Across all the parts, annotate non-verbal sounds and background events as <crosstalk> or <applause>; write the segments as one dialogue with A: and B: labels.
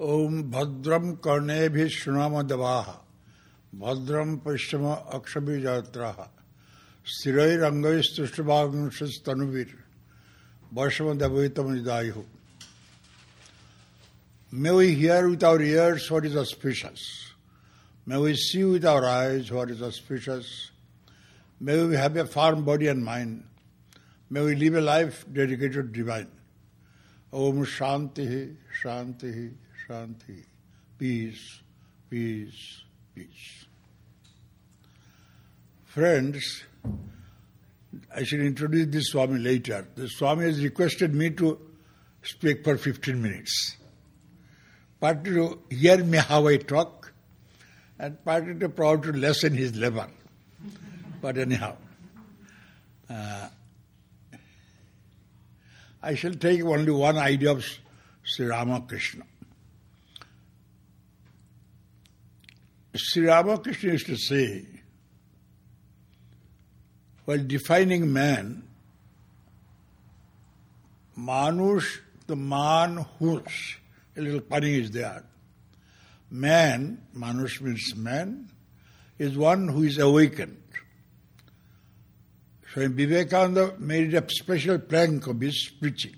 A: ओम भद्रम कर्णे भी सुनाम दवा भद्रम पश्चिम अक्षभी जात्रा स्थिर तनुवीर वर्षम दबितम जदायु may we hear with our ears what is auspicious may we see with our eyes what is auspicious may we have a firm body and mind may we live a life dedicated divine Om shanti shanti Shanti. Peace, peace, peace. Friends, I should introduce this Swami later. The Swami has requested me to speak for 15 minutes partly to hear me how I talk, and partly to proud to lessen his level. but anyhow, uh, I shall take only one idea of Sri Ramakrishna. Sri Ramakrishna used to say, while defining man, Manush, the man whose a little funny is there. Man, Manush means man, is one who is awakened. So Vivekananda made a special plank of his preaching.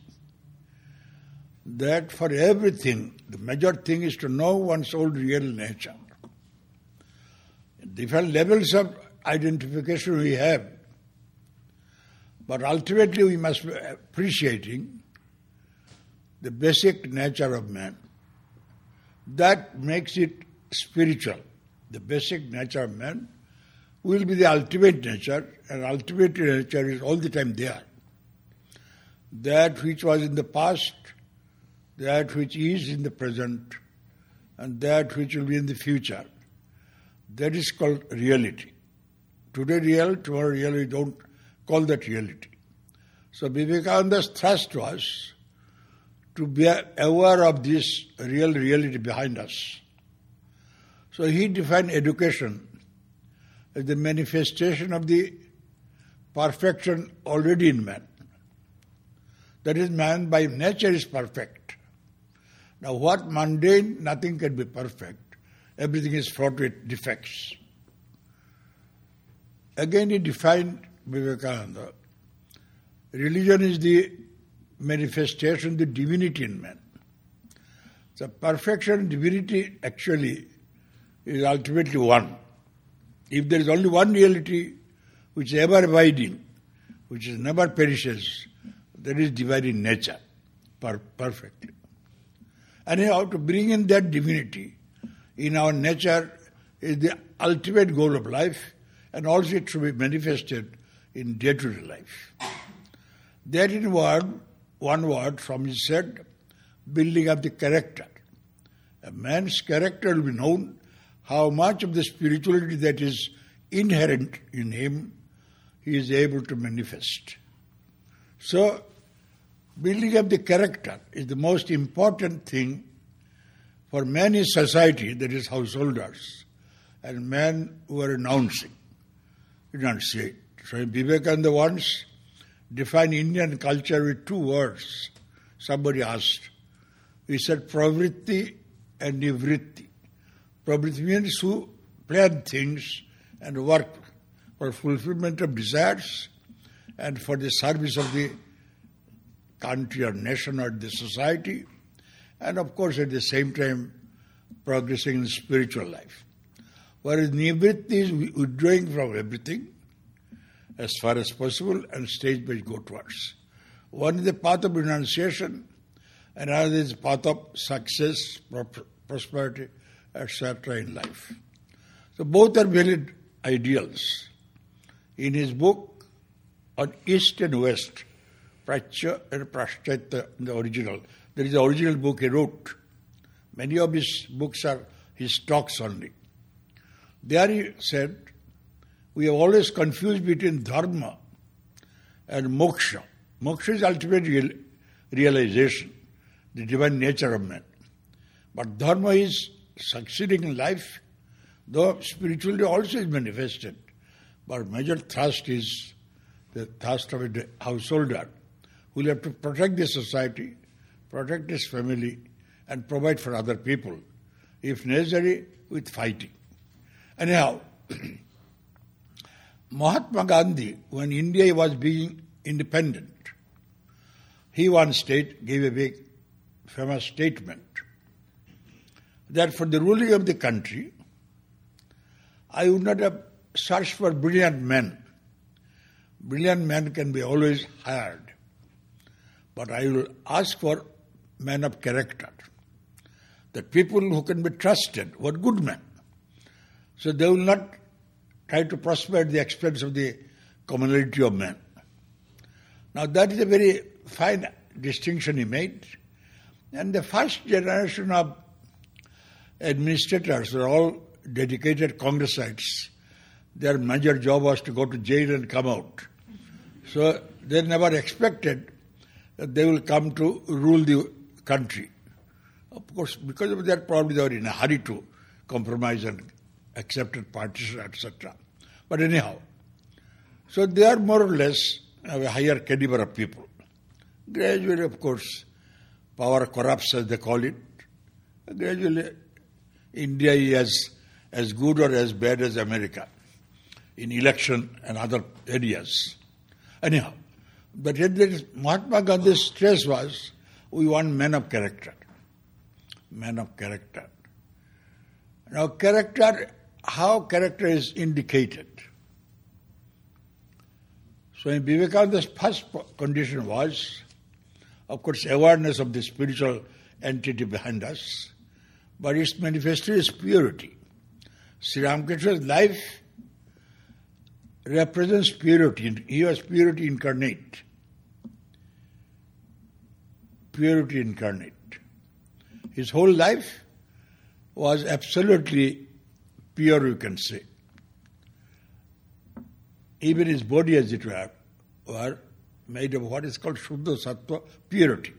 A: That for everything, the major thing is to know one's own real nature. Different levels of identification we have, but ultimately we must be appreciating the basic nature of man. That makes it spiritual. The basic nature of man will be the ultimate nature, and ultimate nature is all the time there. That which was in the past, that which is in the present, and that which will be in the future. That is called reality. Today real, tomorrow real, we don't call that reality. So Vivekananda's thrust was to be aware of this real reality behind us. So he defined education as the manifestation of the perfection already in man. That is, man by nature is perfect. Now, what mundane, nothing can be perfect. Everything is fraught with defects. Again, he defined Vivekananda. Religion is the manifestation, the divinity in man. The perfection, divinity actually is ultimately one. If there is only one reality which is ever abiding, which is never perishes, that is divine in nature, per- perfectly. And how to bring in that divinity in our nature is the ultimate goal of life, and also it should be manifested in day-to-day life. That in word one word from his said, building up the character. A man's character will be known how much of the spirituality that is inherent in him he is able to manifest. So, building up the character is the most important thing for men in society, that is householders, and men who are announcing, enunciate. So Vivekananda once defined Indian culture with two words. Somebody asked. We said pravritti and nivritti. Pravritti means who plan things and work for fulfillment of desires and for the service of the country or nation or the society, and of course at the same time progressing in spiritual life. Whereas nivritti is withdrawing from everything as far as possible and stage by go towards. One is the path of renunciation, another is the path of success, prosperity, etc. in life. So both are valid ideals. In his book on East and West, Prachya and Paschatya in the original, there is the original book he wrote. Many of his books are his talks only. There he said, we have always confused between dharma and moksha. Moksha is ultimate real, realization, the divine nature of man. But dharma is succeeding in life, though spirituality also is manifested. But major thrust is the thrust of a householder who will have to protect the society, protect his family, and provide for other people, if necessary, with fighting. Anyhow, <clears throat> Mahatma Gandhi, when India was being independent, he one state gave a big famous statement that for the ruling of the country, I would not have searched for brilliant men. Brilliant men can be always hired. But I will ask for men of character. That people who can be trusted were good men. So they will not try to prosper at the expense of the commonality of men. Now that is a very fine distinction he made. And the first generation of administrators were all dedicated Congressites. Their major job was to go to jail and come out. So they never expected that they will come to rule the country. Of course, because of that, probably they were in a hurry to compromise and accepted partition, etc. But anyhow, so they are more or less a higher caliber of people. Gradually, of course, power corrupts, as they call it. Gradually, India is as good or as bad as America in election and other areas. Anyhow, but yet Mahatma Gandhi's stress was we want men of character. Men of character. Now, character, how character is indicated? So, in Vivekananda's first condition was, of course, awareness of the spiritual entity behind us, but its manifesto is purity. Sri Ramakrishna's life represents purity. He was purity incarnate. Purity incarnate. His whole life was absolutely pure, you can say. Even his body, as it were, were made of what is called Shuddha Sattva, purity.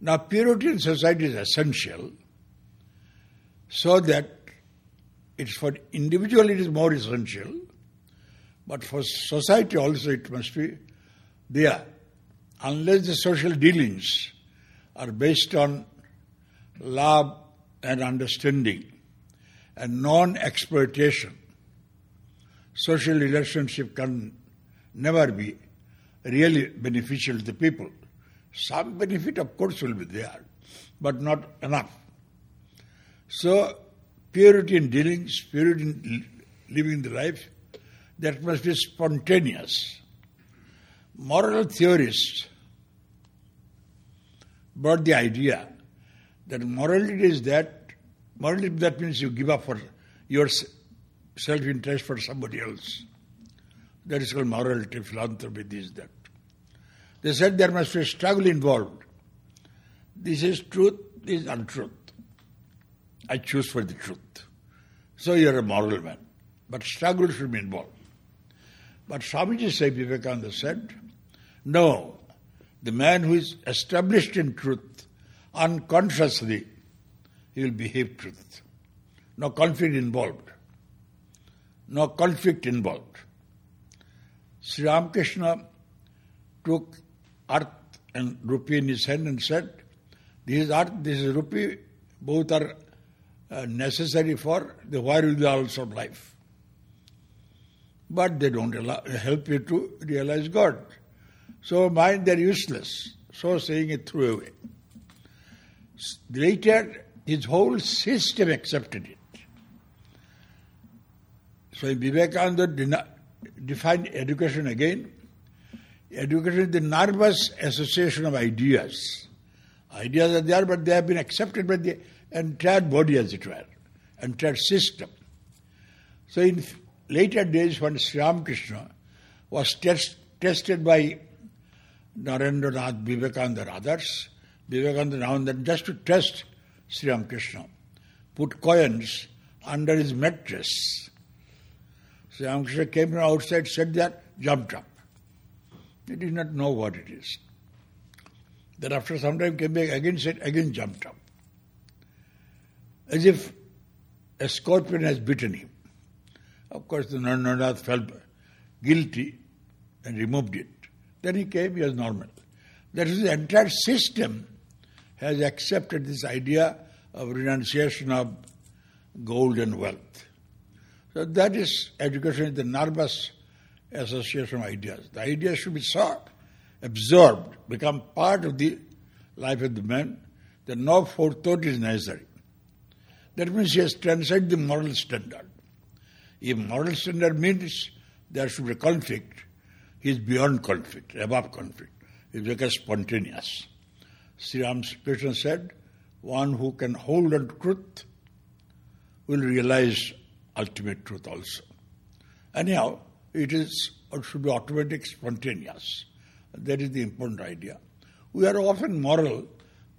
A: Now, purity in society is essential so that it's for individual it is more essential, but for society also it must be there. Unless the social dealings are based on love and understanding and non-exploitation, social relationship can never be really beneficial to the people. Some benefit, of course, will be there, but not enough. So, purity in dealings, purity in living the life, that must be spontaneous. Moral theorists brought the idea that morality is that, morality that means you give up for your self-interest for somebody else. That is called morality, philanthropy, this, that. They said there must be a struggle involved. This is truth, this is untruth. I choose for the truth. So you are a moral man. But struggle should be involved. But Swamiji Sai Vivekananda said, no, the man who is established in truth, unconsciously, he will behave truth. No conflict involved. No conflict involved. Sri Ramakrishna took earth and rupee in his hand and said, This is earth, this is rupee, both are uh, necessary for the wherewithals of life. But they don't allow, help you to realize God. So mind they're useless. So saying it threw away. Later, his whole system accepted it. So Vivekananda defined education again. Education is the nervous association of ideas. Ideas are there, but they have been accepted by the entire body, as it were, entire system. So in later days, when Sri Ramakrishna was test, tested by Narendranath, Vivekananda and others, Vivekananda now and then, just to test Sri Ramakrishna, put coins under his mattress. Sri Ramakrishna came from outside, said that, jumped up. He did not know what it is. Then after some time came back again, said, again jumped up as if a scorpion has bitten him. Of course, the Narendranath felt guilty and removed it. Then he came, he was normal. That is the entire system has accepted this idea of renunciation of gold and wealth. So that is education is the nervous association of ideas. The ideas should be sought, absorbed, become part of the life of the man. Then no forethought is necessary. That means he has transcended the moral standard. If moral standard means there should be conflict, is beyond conflict, above conflict. He becomes spontaneous. Sri Krishna said, one who can hold on to truth will realize ultimate truth also. Anyhow, it is it should be automatic, spontaneous. That is the important idea. We are often moral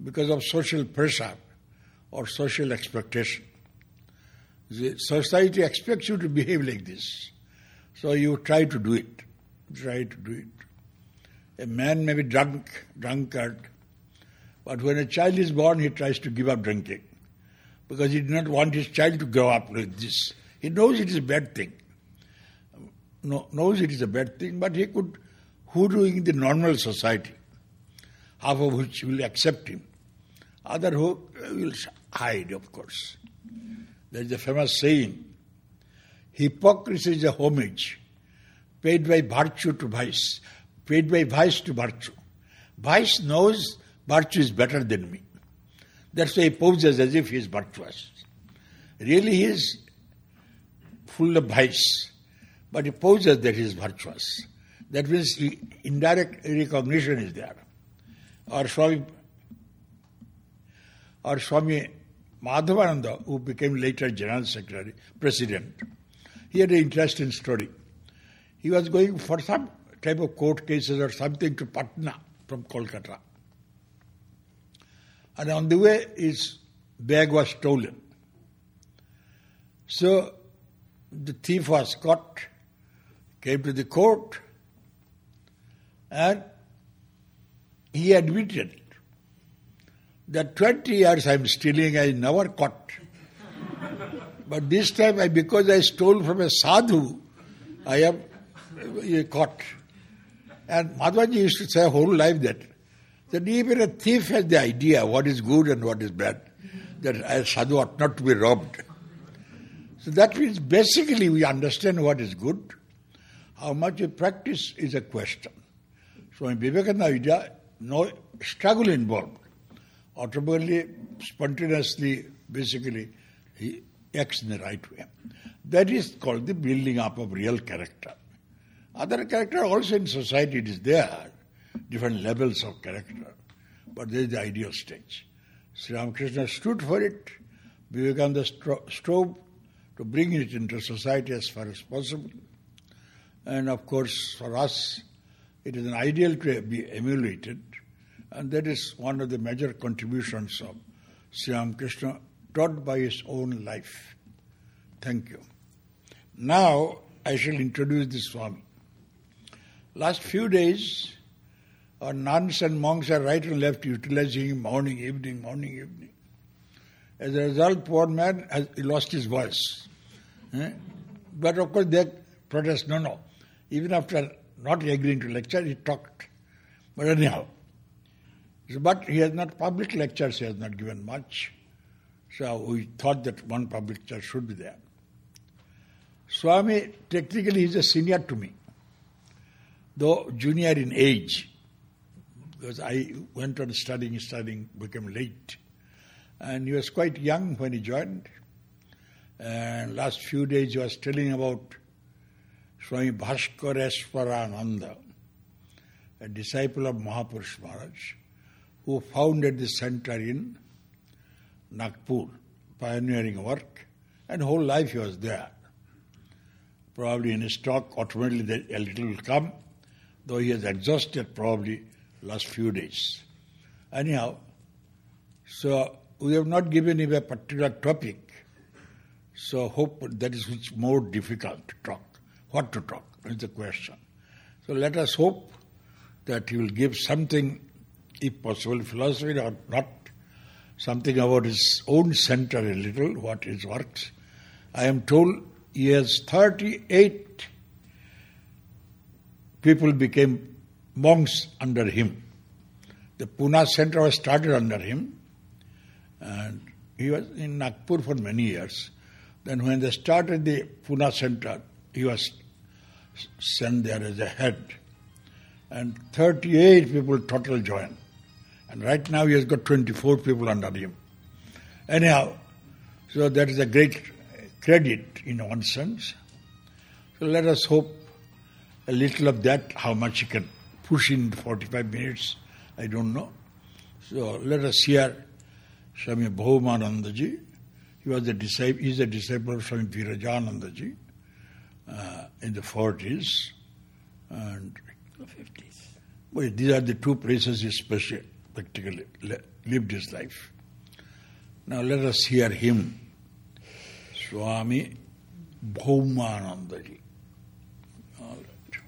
A: because of social pressure or social expectation. The society expects you to behave like this. So you try to do it. Try to do it. A man may be drunk, drunkard, but when a child is born, he tries to give up drinking because he did not want his child to grow up like this. He knows it is a bad thing. No, knows it is a bad thing, but he could, who doing the normal society, half of which will accept him, other who uh, will hide, of course. There is a famous saying, hypocrisy is a homage paid by virtue to vice, paid by vice to virtue. Vice knows virtue is better than me. That's why he poses as if he is virtuous. Really he is full of vice, but he poses that he is virtuous. That means indirect recognition is there. Or Swami, or Swami Madhavananda, who became later General Secretary, President, he had an interesting story. He was going for some type of court cases or something to Patna from Kolkata. And on the way, his bag was stolen. So the thief was caught, came to the court, and he admitted that 20 years I'm stealing, I never caught. but this time, I, because I stole from a sadhu, I am caught. And Madhvaji used to say whole life that that even a thief has the idea what is good and what is bad, that a sadhu ought not to be robbed. So that means basically we understand what is good. How much we practice is a question. So in Vivekananda idea, no struggle involved. Automatically, spontaneously, basically, he acts in the right way. That is called the building up of real character. Other character also in society it is there different levels of character. But there is the ideal stage. Sri Ramakrishna stood for it. Vivekananda strove to bring it into society as far as possible. And of course, for us, it is an ideal to be emulated. And that is one of the major contributions of Sri Ramakrishna taught by his own life. Thank you. Now I shall introduce the Swami. Last few days, our nuns and monks are right and left utilizing him morning, evening, morning, evening. As a result, poor man has lost his voice. Eh? But of course, they protest, no, no. Even after not agreeing to lecture, he talked. But anyhow, but he has not public lectures, he has not given much. So we thought that one public lecture should be there. Swami, technically, is a senior to me, though junior in age because I went on studying, studying, became late. And he was quite young when he joined. And last few days he was telling about Swami Bhaskareswarananda, a disciple of Mahapurush Maharaj, who founded the center in Nagpur, pioneering work, and whole life he was there. Probably in his talk, ultimately a little will come, though he has exhausted probably last few days. Anyhow, so we have not given him a particular topic. So hope that is which more difficult to talk. What to talk is the question. So let us hope that he will give something, if possible, philosophy or not, something about his own center a little, what his works. I am told he has 38 people became monks under him. The Pune center was started under him, and he was in Nagpur for many years. Then when they started the Pune center, he was sent there as a head. And 38 people total joined. And right now he has got 24 people under him. Anyhow, so that is a great credit in one sense. So let us hope a little of that, how much he can push in 45 minutes, I don't know. So let us hear Swami Bhaumanandaji. He was a disciple, is a disciple of Swami Virajanandaji uh, in the 40s and 50s. Well, these are the two places he special, practically lived his life. Now let us hear him, Swami Bhaumanandaji.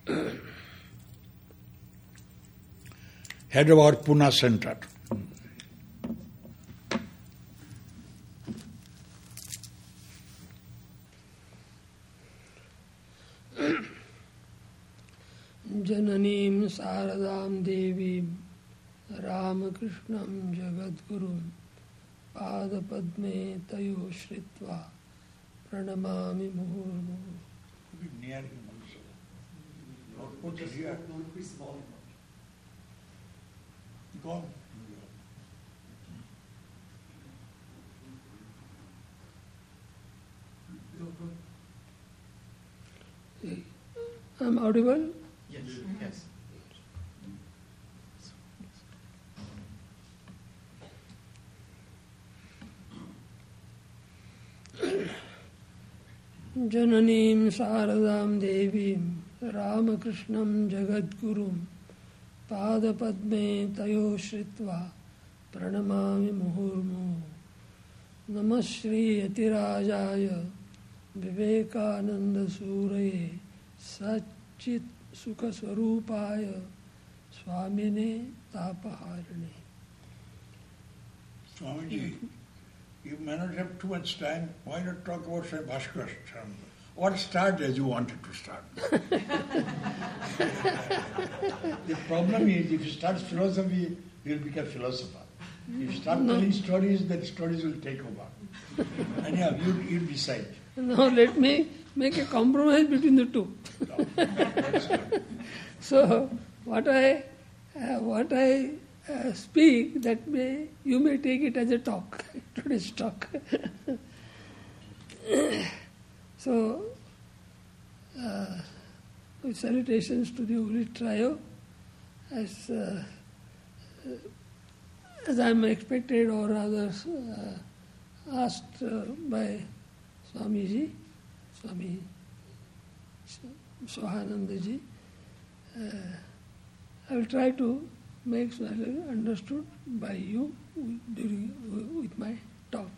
A: <clears throat> Head of our Pune Center.
B: जननीं शारदां देवीं रामकृष्णं जगद्गुरुं पादपद्मे तयो श्रित्वा प्रणमामि मुहुर्मुहुः I'm audible?
C: Yes. Yes.
B: जननीं शारदां देवीं रामकृष्णं जगद्गुरुं पादपद्मे तयो श्रित्वा प्रणमामि मुहुर्मुहुः नमः श्रीयतिराजाय विवेकानन्दसूरये सच्चित् सुखस्वरूपाय स्वामिने तापहारिणे
A: Swamiji, you may not have too much time. Why not talk about Swami Bhaskar? Or start as you wanted to start. <laughs> the problem is if you start philosophy, you will become philosopher. If you start
B: No.
A: telling stories, then stories will take over. Anyhow, you, you decide.
B: Now let me make a compromise between the two.
A: No. <laughs>
B: So what I uh, what I uh, speak that may you may take it as a talk <laughs> today's talk. So uh, with salutations to the Holy Trio as uh, as I am expected or rather uh, asked uh, by Swamiji, Swami Swahanandaji. Uh, I will try to make Swahili understood by you during with my talk.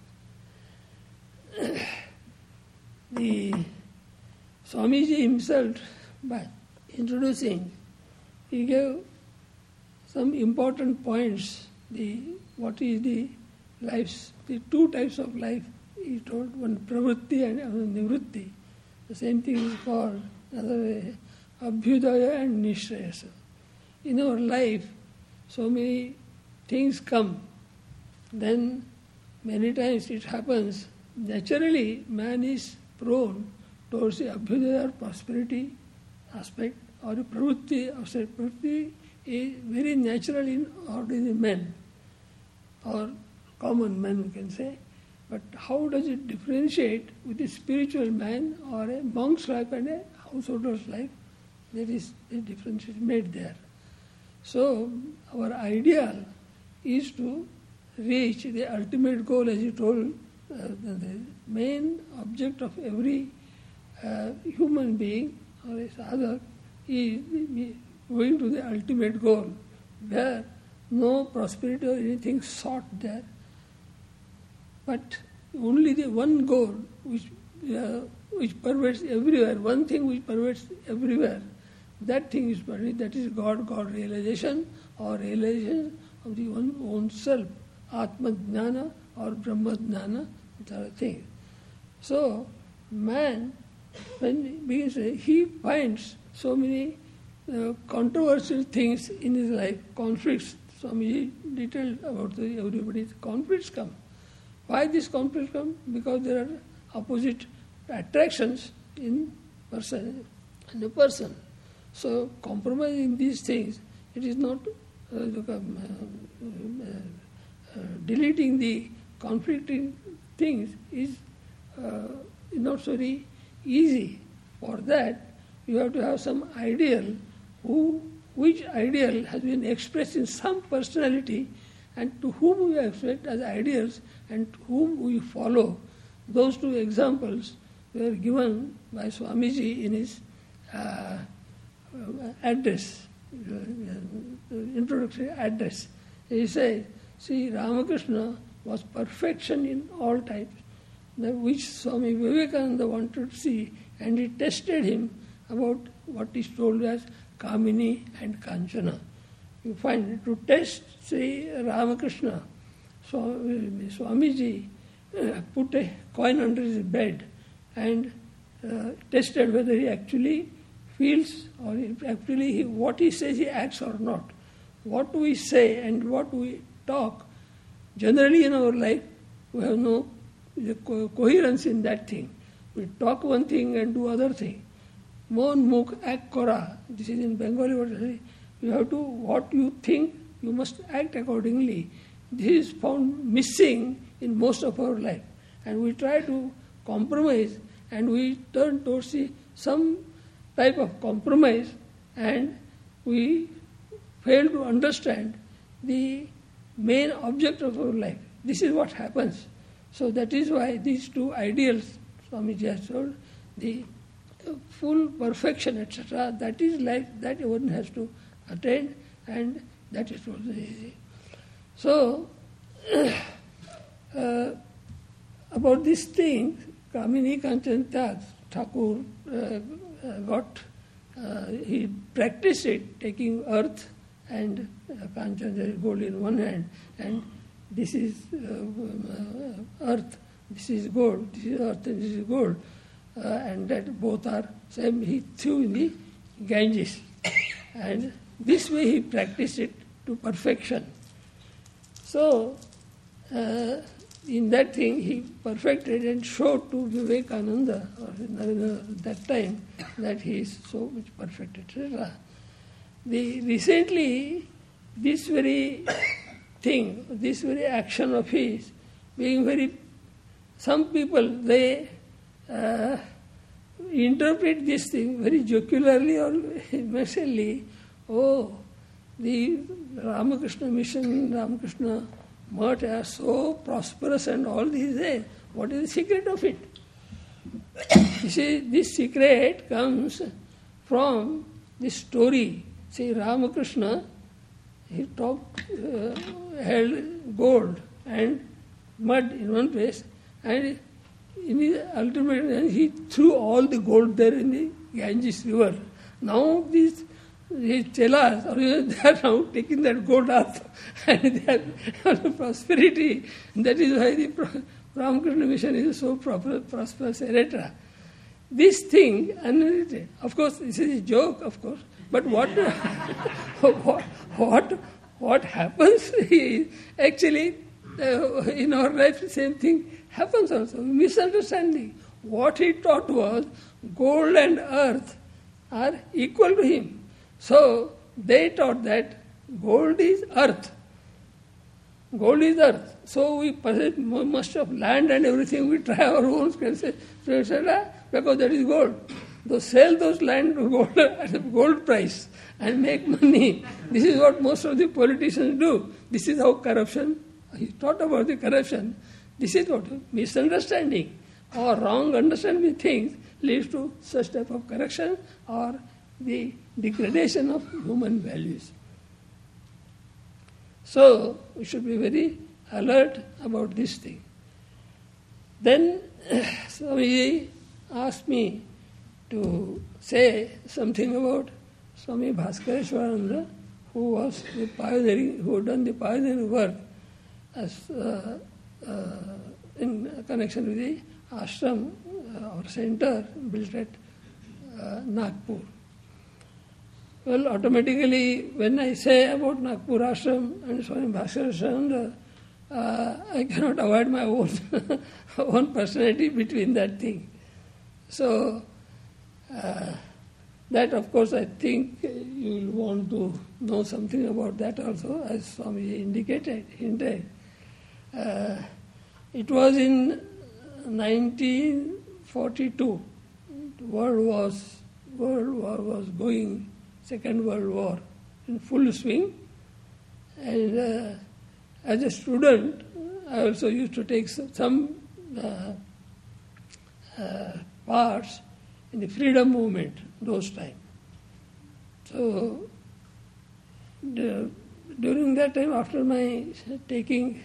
B: <clears throat> the Swamiji himself, by introducing, he gave some important points. The what is the lives, the two types of life. He told one pravritti and another nivritti. The same thing is called another way, abhyudaya and nishrayasa. In our life, so many things come. Then many times it happens naturally man is prone towards the abhyudaya or prosperity aspect or the pravritti aspect. Pravritti is very natural in ordinary men or common man we can say. But how does it differentiate with a spiritual man or a monk's life and a householder's life? There is a difference made there. So our ideal is to reach the ultimate goal, as you told, the, the main object of every uh, human being or a sadhak is going to the ultimate goal, where no prosperity or anything sought there, but only the one goal which uh, which pervades everywhere, one thing which pervades everywhere, that thing is pervaded, that is God, God realization or realization of the one own self, Atma Jnana or Brahma Jnana, these are things. So, man, when he begins, he finds so many uh, controversial things in his life, conflicts, Swamiji detailed about the everybody's conflicts come. Why these conflicts come? Because there are opposite attractions in person in a person. So compromising these things, it is not uh, um, uh, uh, deleting the conflicting things is uh, not very easy. For that, you have to have some ideal who, which ideal has been expressed in some personality and to whom we expect as ideals and whom we follow. Those two examples were given by Swamiji in his uh, address, uh, introductory address. He said, see, Ramakrishna was perfection in all types, which Swami Vivekananda wanted to see, and he tested him about what is told as Kamini and Kanchana. You find to test, say, Ramakrishna, Swami, Swamiji uh, put a coin under his bed and uh, tested whether he actually feels or actually he, what he says he acts or not. What we say and what we talk, generally in our life, we have no co- coherence in that thing. We talk one thing and do other thing. Mon muk ak kora. This is in Bengali word. You have to, what you think, you must act accordingly. This is found missing in most of our life. And we try to compromise and we turn towards some type of compromise and we fail to understand the main object of our life. This is what happens. So that is why these two ideals, Swamiji has told, the full perfection, etc., that is life that one has to attain and that is also easy. So, <coughs> uh, about this thing, Kamini Kanchan Thakur uh, uh, got, uh, he practiced it, taking earth and uh, Kanchan gold in one hand, and this is uh, earth, this is gold, this is earth and this is gold, uh, and that both are same. He threw in the Ganges, and this way he practiced it to perfection. So, uh, in that thing he perfected and showed to Vivekananda or that time that he is so much perfect, etc. The, recently, this very thing, this very action of his, being very, some people they uh, interpret this thing very jocularly or messily. Oh, the Ramakrishna mission, Ramakrishna but are so prosperous and all these days. What is the secret of it? you see, this secret comes from this story. See, Ramakrishna, he talked, uh, held gold and mud in one place, and in his ultimate end, he threw all the gold there in the Ganges river. Now, these his chelas, <laughs> they are now taking that gold up <laughs> and they are <laughs> prosperity. That is why the Ramakrishna mission is so proper, prosperous, etc. This thing, and of course, this is a joke, of course, but what, <laughs> what, what, what happens <laughs> is actually uh, in our life, the same thing happens also. Misunderstanding. What he taught was gold and earth are equal to him. So they taught that gold is earth. Gold is earth. So we possess much of land and everything. We try our own because that is gold. So sell those land to gold <laughs> at a gold price and make money. This is what most of the politicians do. This is how corruption. He taught about the corruption. This is what misunderstanding or wrong understanding things leads to such type of corruption or the degradation of human values. So, we should be very alert about this thing. Then, <coughs> Swamiji asked me to say something about Swami Bhaskareshwarananda, who was the pioneering, who had done the pioneering work as uh, uh, in connection with the ashram uh, or center built at uh, Nagpur. Well, automatically, when I say about Nagpur Ashram and Swami Bhaskar uh, I cannot avoid my own, <laughs> own personality between that thing. So, uh, that of course I think you will want to know something about that also, as Swami indicated, hinted. Uh, it was in 1942. World was World War was going, Second World War, in full swing, and uh, as a student, I also used to take some uh, uh, parts in the freedom movement those times. So, the, during that time, after my taking,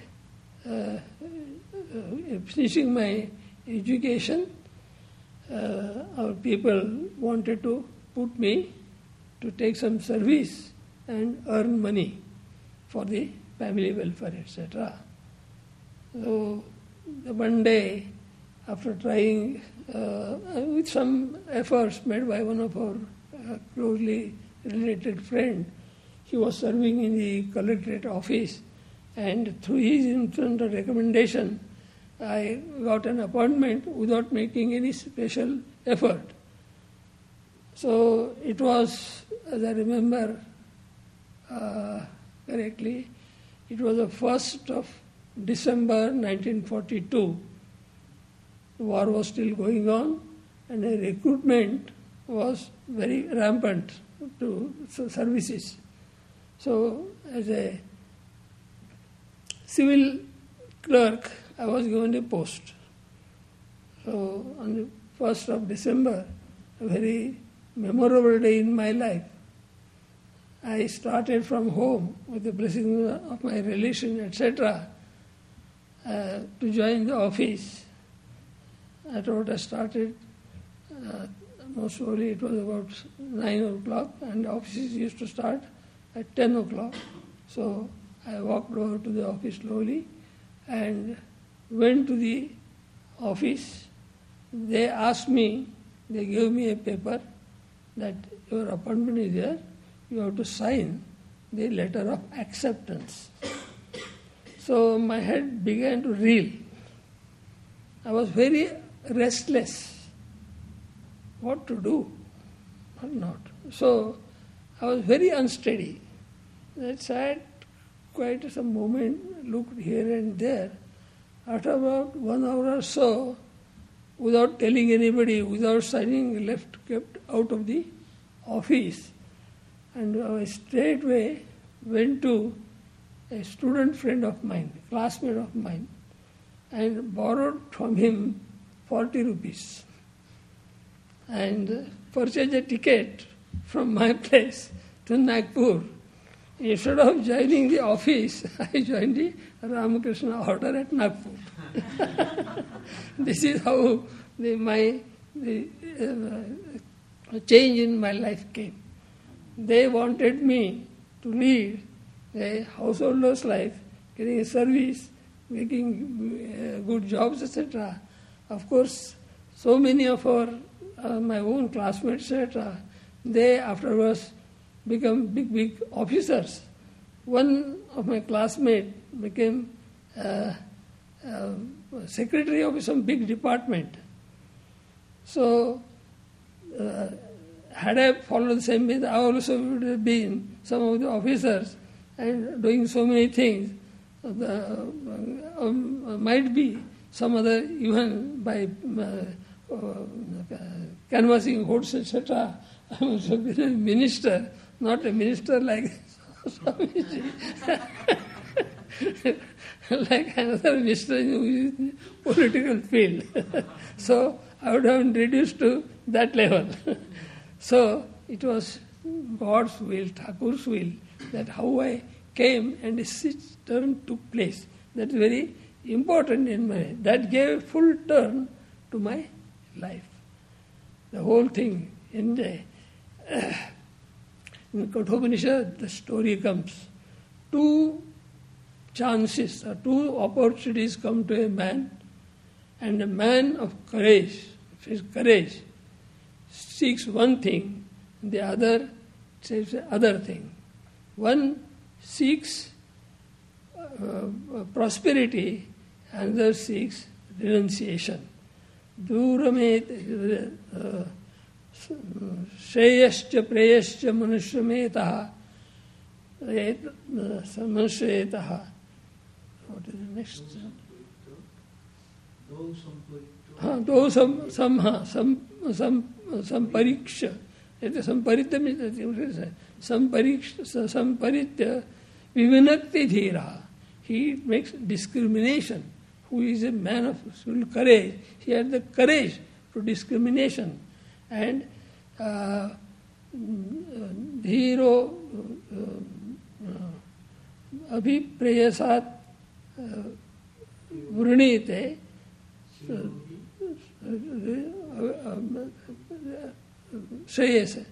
B: uh, uh finishing my education, uh, our people wanted to put me to take some service and earn money for the family welfare, etc. So, one day, after trying uh, with some efforts made by one of our uh, closely related friend, he was serving in the collectorate office, and through his influence recommendation, I got an appointment without making any special effort. So it was, as I remember uh, correctly, it was the 1st of December 1942. War was still going on, and the recruitment was very rampant to services. So, as a civil clerk, I was given a post. So, on the 1st of December, a very memorable day in my life, I started from home with the blessing of my relation, etc., uh, to join the office. I thought I started, uh, most probably it was about 9 o'clock, and offices used to start at 10 o'clock. So I walked over to the office slowly and went to the office. They asked me, they gave me a paper that your appointment is there you have to sign the letter of acceptance. So my head began to reel. I was very restless. What to do or not? So I was very unsteady. I sat quite some moment, looked here and there. After about one hour or so, without telling anybody, without signing, left kept out of the office and I straightway went to a student friend of mine, classmate of mine, and borrowed from him 40 rupees and purchased a ticket from my <laughs> place to Nagpur. Instead of joining the office, <laughs> I joined the Ramakrishna order at Nagpur. <laughs> this is how the, my the, uh, change in my life came. They wanted me to lead a householder's life, getting a service, making uh, good jobs, etc. Of course, so many of our uh, my own classmates, etc. They afterwards become big, big officers. One of my classmates became uh, uh, secretary of some big department. So uh, had I followed the same way, I also would have been some of the officers and doing so many things. The, um, might be some other, even by uh, uh, canvassing votes, etc. I'm also been a minister, not a minister like <laughs> <laughs> like another minister in political field. <laughs> so I would have been reduced to that level. So it was God's will, Thakur's will, that how I came and this turn took place. That's very important in my that gave full turn to my life. The whole thing in the <clears throat> in Kathopanishad the story comes. Two chances or two opportunities come to a man, and a man of courage, his courage, seeks one thing, the other says other thing. One seeks uh, prosperity, another seeks renunciation. दूरमेत श्रेयश्च प्रेयश्च मनुष्यमेतः मनुष्येतः what is the next? हाँ दो some some हाँ सम सम संपरीक्ष संपरित में संपरीक्ष संपरित्य विविनक्ति धीरा he makes discrimination. who is a man of full courage, he had the courage to discrimination. And uh, धीरो अभिप्रेयसात वृणीते Shreyas.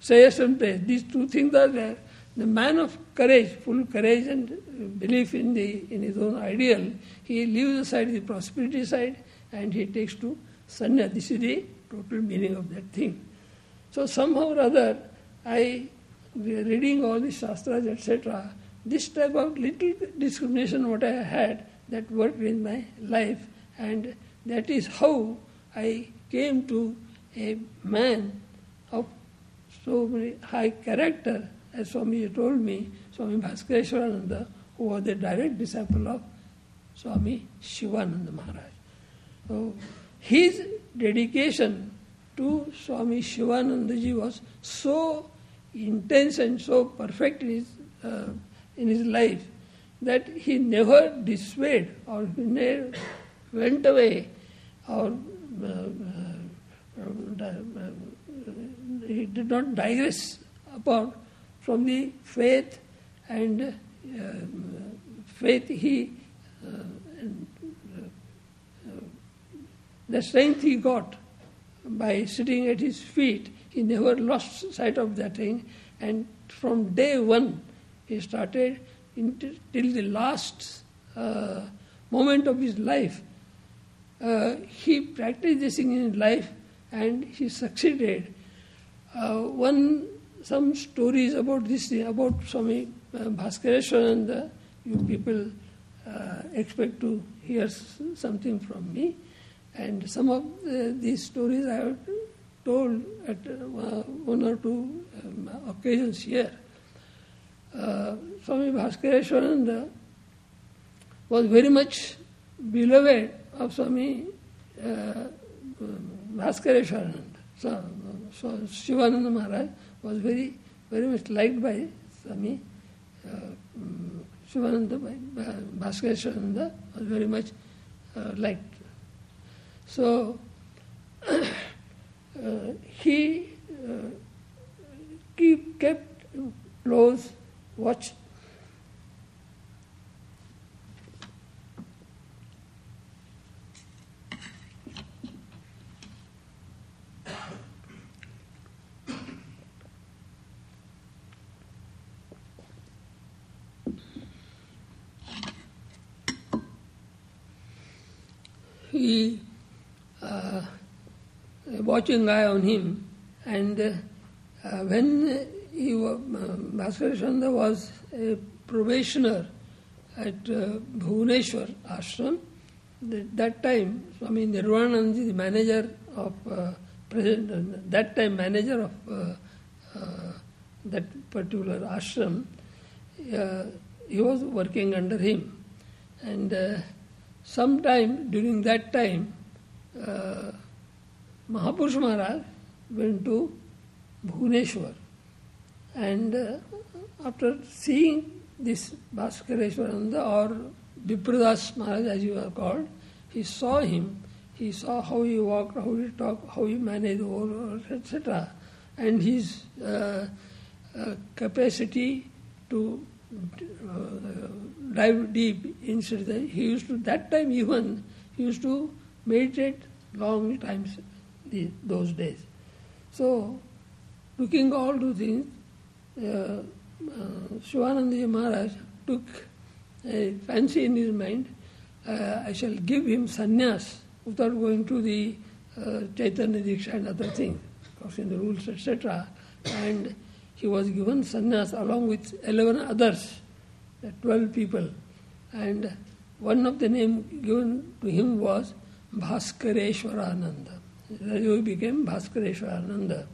B: Shreyas and praise. These two things are there. The man of courage, full courage and belief in, the, in his own ideal, he leaves aside the prosperity side and he takes to sanya. This is the total meaning of that thing. So somehow or other, I, reading all the shastras, etc., this type of little discrimination what I had, that worked in my life, and that is how I came to a man of so many high character, as Swami told me, Swami Bhaskareswarananda, who was the direct disciple of Swami Shivananda Maharaj. So his dedication to Swami Shivanandaji was so intense and so perfect in his, uh, in his life that he never dissuaded or he never went away or uh, uh, uh, he did not digress apart from the faith and uh, faith he the strength he got by sitting at his feet, he never lost sight of that thing. And from day one, he started till the last uh, moment of his life. Uh, he practiced this thing in his life and he succeeded. Uh, one, some stories about this, about Swami uh, Bhaskareswarananda, you people uh, expect to hear something from me. And some of the, these stories I have told at uh, one or two um, occasions here. Uh, Swami Bhaskareswarananda was very much beloved of Swami uh, Bhaskareswarananda. So, so Shivananda Maharaj was very, very much liked by Swami uh, Shivananda, by Bhaskareswarananda was very much uh, liked. So <coughs> uh, he uh, keep, kept close watch. He uh, watching eye on him. And uh, when he was, uh, was a probationer at uh, Bhuvaneshwar ashram, that, that time Swami Nirvananand, the manager of uh, president, that time manager of uh, uh, that particular ashram, uh, he was working under him. And uh, sometime during that time, uh, Mahapurush Maharaj went to Bhuvaneshwar. And uh, after seeing this Bhaskareshwarananda or Vipradas Maharaj as you are called, he saw him, he saw how he walked, how he talked, how he managed etc. And his uh, uh, capacity to uh, dive deep the, he used to, that time even, he used to meditate long times the, those days. So, looking all to things, uh, uh, Shivananda Maharaj took a fancy in his mind, uh, I shall give him sannyas without going to the uh, Chaitanya Diksha and other things, in the rules, etc. And he was given sannyas along with 11 others, 12 people. And one of the name given to him was Bhaskareshwarananda. He became Bhaskareshwarananda.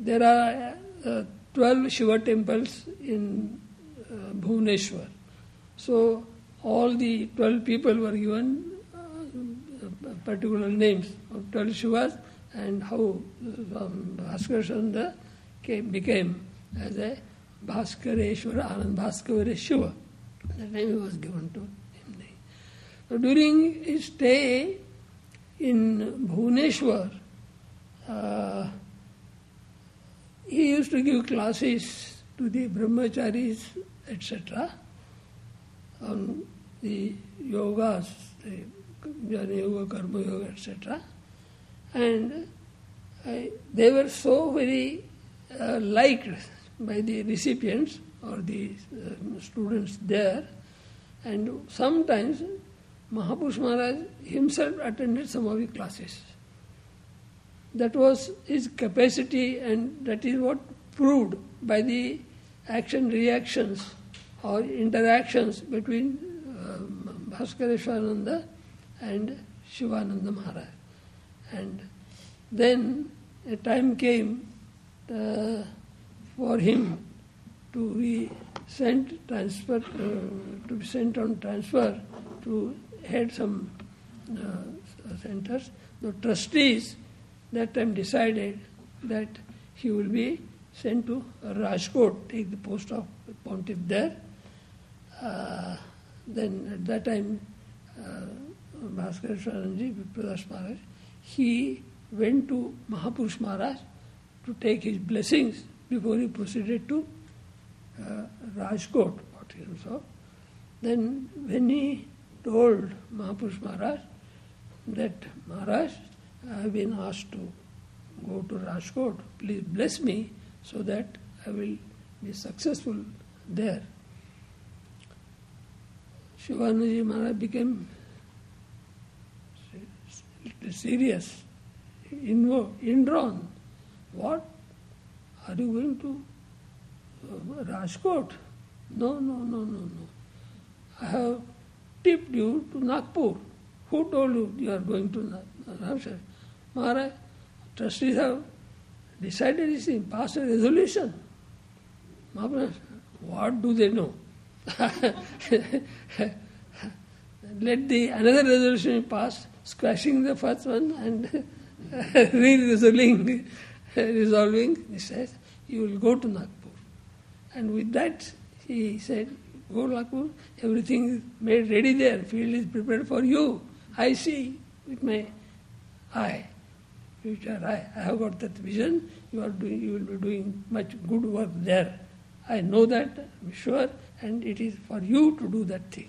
B: There are uh, 12 Shiva temples in uh, Bhubaneswar. So all the 12 people were given uh, particular names of 12 Shivas and how um, Bhaskareshwarananda became as a Bhaskareshwara Anand Bhaskara Shiva. The name was given to him. So during his stay in Bhuneshwar, uh, he used to give classes to the brahmacharis, etc., on the yogas, the jnana yoga, karma yoga, etc. And I, they were so very uh, liked by the recipients or the uh, students there, and sometimes Mahapurush Maharaj himself attended the classes. That was his capacity, and that is what proved by the action reactions or interactions between uh, and Shivananda Maharaj. And then a time came uh, for him to be sent transfer uh, to be sent on transfer to had some uh, centers. The trustees that time decided that he will be sent to Rajkot, take the post of pontiff there. Uh, then at that time, uh, Bhaskar Shwaranji, Vipradas Maharaj, he went to Mahapurush Maharaj to take his blessings before he proceeded to uh, Rajkot, what he saw. Then when he told Mahapurush Maharaj that Maharaj, I have been asked to go to Rajkot. Please bless me so that I will be successful there. Shivanandaji Maharaj became serious, indrawn. What? Are you going to uh, Rajkot? No, no, no, no, no. I have tipped you to Nagpur. Who told you you are going to Nagpur? Maharaj, trustees have decided this thing, passed a resolution. Maharaj, what do they know? <laughs> Let the another resolution pass, squashing the first one and <laughs> re-resolving, resolving. He says, you will go to Nagpur. And with that, he said, Golakpur, everything is made ready there, field is prepared for you. I see with my eye, future eye. I have got that vision. You are doing, you will be doing much good work there. I know that, I'm sure, and it is for you to do that thing.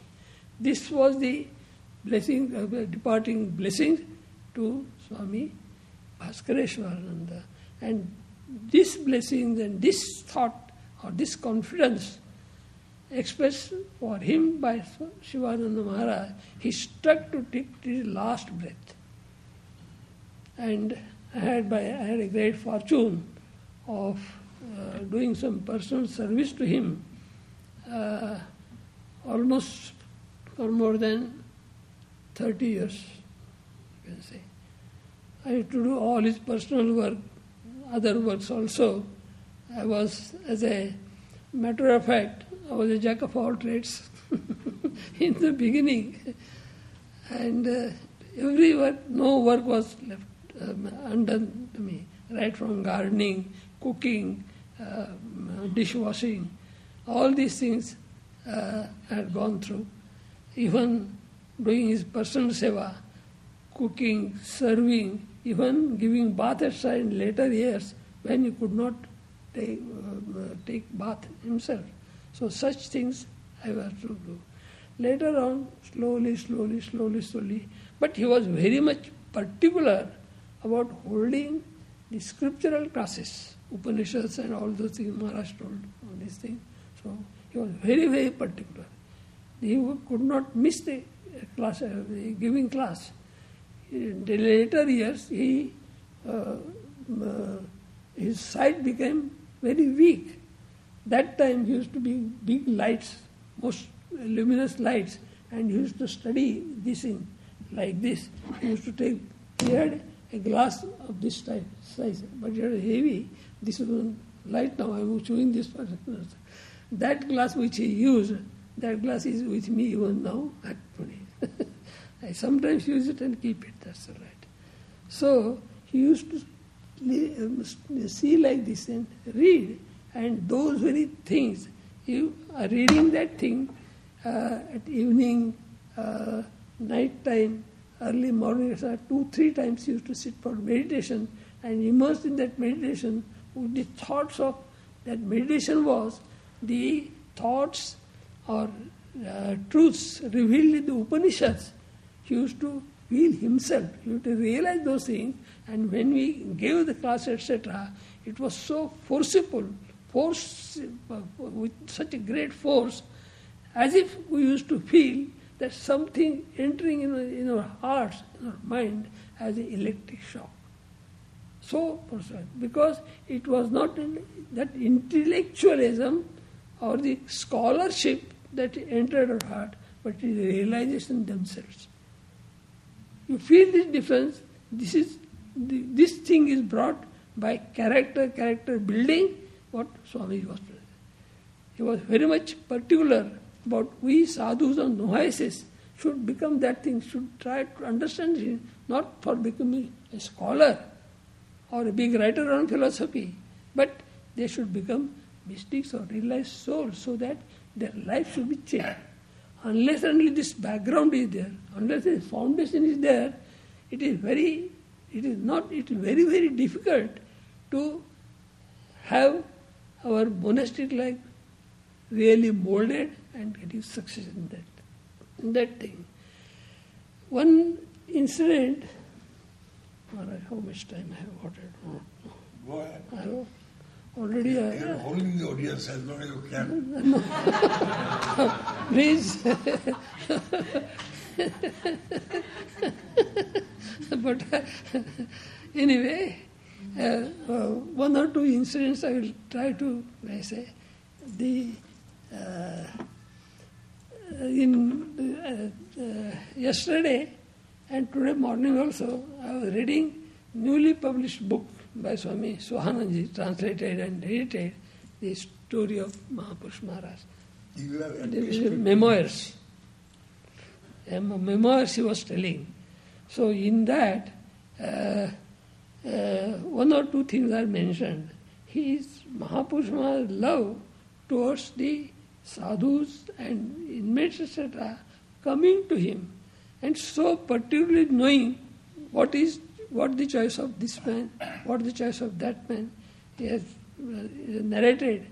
B: This was the blessing, uh, departing blessing to Swami Bhaskareshwarananda. And this blessing and this thought or this confidence expressed for him by Shivananda Maharaj, he stuck to take his last breath. And I had, by, I had a great fortune of uh, doing some personal service to him uh, almost for more than 30 years, you can say. I had to do all his personal work, other works also. I was, as a matter of fact, I was a jack of all trades <laughs> in the beginning. And uh, every work, no work was left um, undone to me, right from gardening, cooking, uh, dishwashing, all these things uh, I had gone through. Even doing his personal seva, cooking, serving, even giving bath at in later years when he could not take, uh, take bath himself. So such things I was to do. Later on, slowly, slowly, slowly, slowly, but he was very much particular about holding the scriptural classes, Upanishads and all those things Maharaj told, all these things. So he was very, very particular. He could not miss the class, uh, the giving class. In the later years, he uh, uh, his sight became very weak. That time used to be big lights, most luminous lights, and used to study this in like this. He used to take, he had a glass of this type, size, but it was heavy. This was light now, I was showing this particular. That glass which he used, that glass is with me even now at Pune. <laughs> I sometimes use it and keep it, that's all right. So he used to um, see like this and read, and those very things, you are reading that thing uh, at evening, uh, night time, early morning, two, three times you used to sit for meditation and immersed in that meditation with the thoughts of that meditation was the thoughts or uh, truths revealed in the Upanishads. He used to feel himself, he used to realize those things, and when we gave the class, etc., it was so forcible, force with such a great force, as if we used to feel that something entering in, in our hearts, in our mind, as an electric shock. So, because it was not that intellectualism or the scholarship that entered our heart, but the realization themselves. You feel this difference. This is this thing is brought by character, character building. What Swami was doing. He was very much particular about we sadhus and novices should become that thing, should try to understand it, not for becoming a scholar or a big writer on philosophy, but they should become mystics or realized souls so that their life should be changed. Unless only this background is there, unless this foundation is there, it is very, it is not, it is very, very difficult to have our monastic life really molded and getting success in that, in that thing. One incident, how much time I have got?
A: Go ahead.
B: I have already.
A: You're uh, holding the audience as long as you can. <laughs>
B: No. Please. <laughs> but <laughs> anyway, uh, uh, one or two incidents I will try to I say. The uh, in uh, yesterday and today morning also, I was reading newly published book by Swami Swahananji, translated and edited, the story of Mahapurush Maharaj.
A: You have
B: the memoirs. Memoirs he was telling. So in that, uh, one or two things are mentioned. His Mahapurush love towards the sadhus and inmates, etc., coming to him, and so particularly knowing what is what the choice of this man, what the choice of that man. He has narrated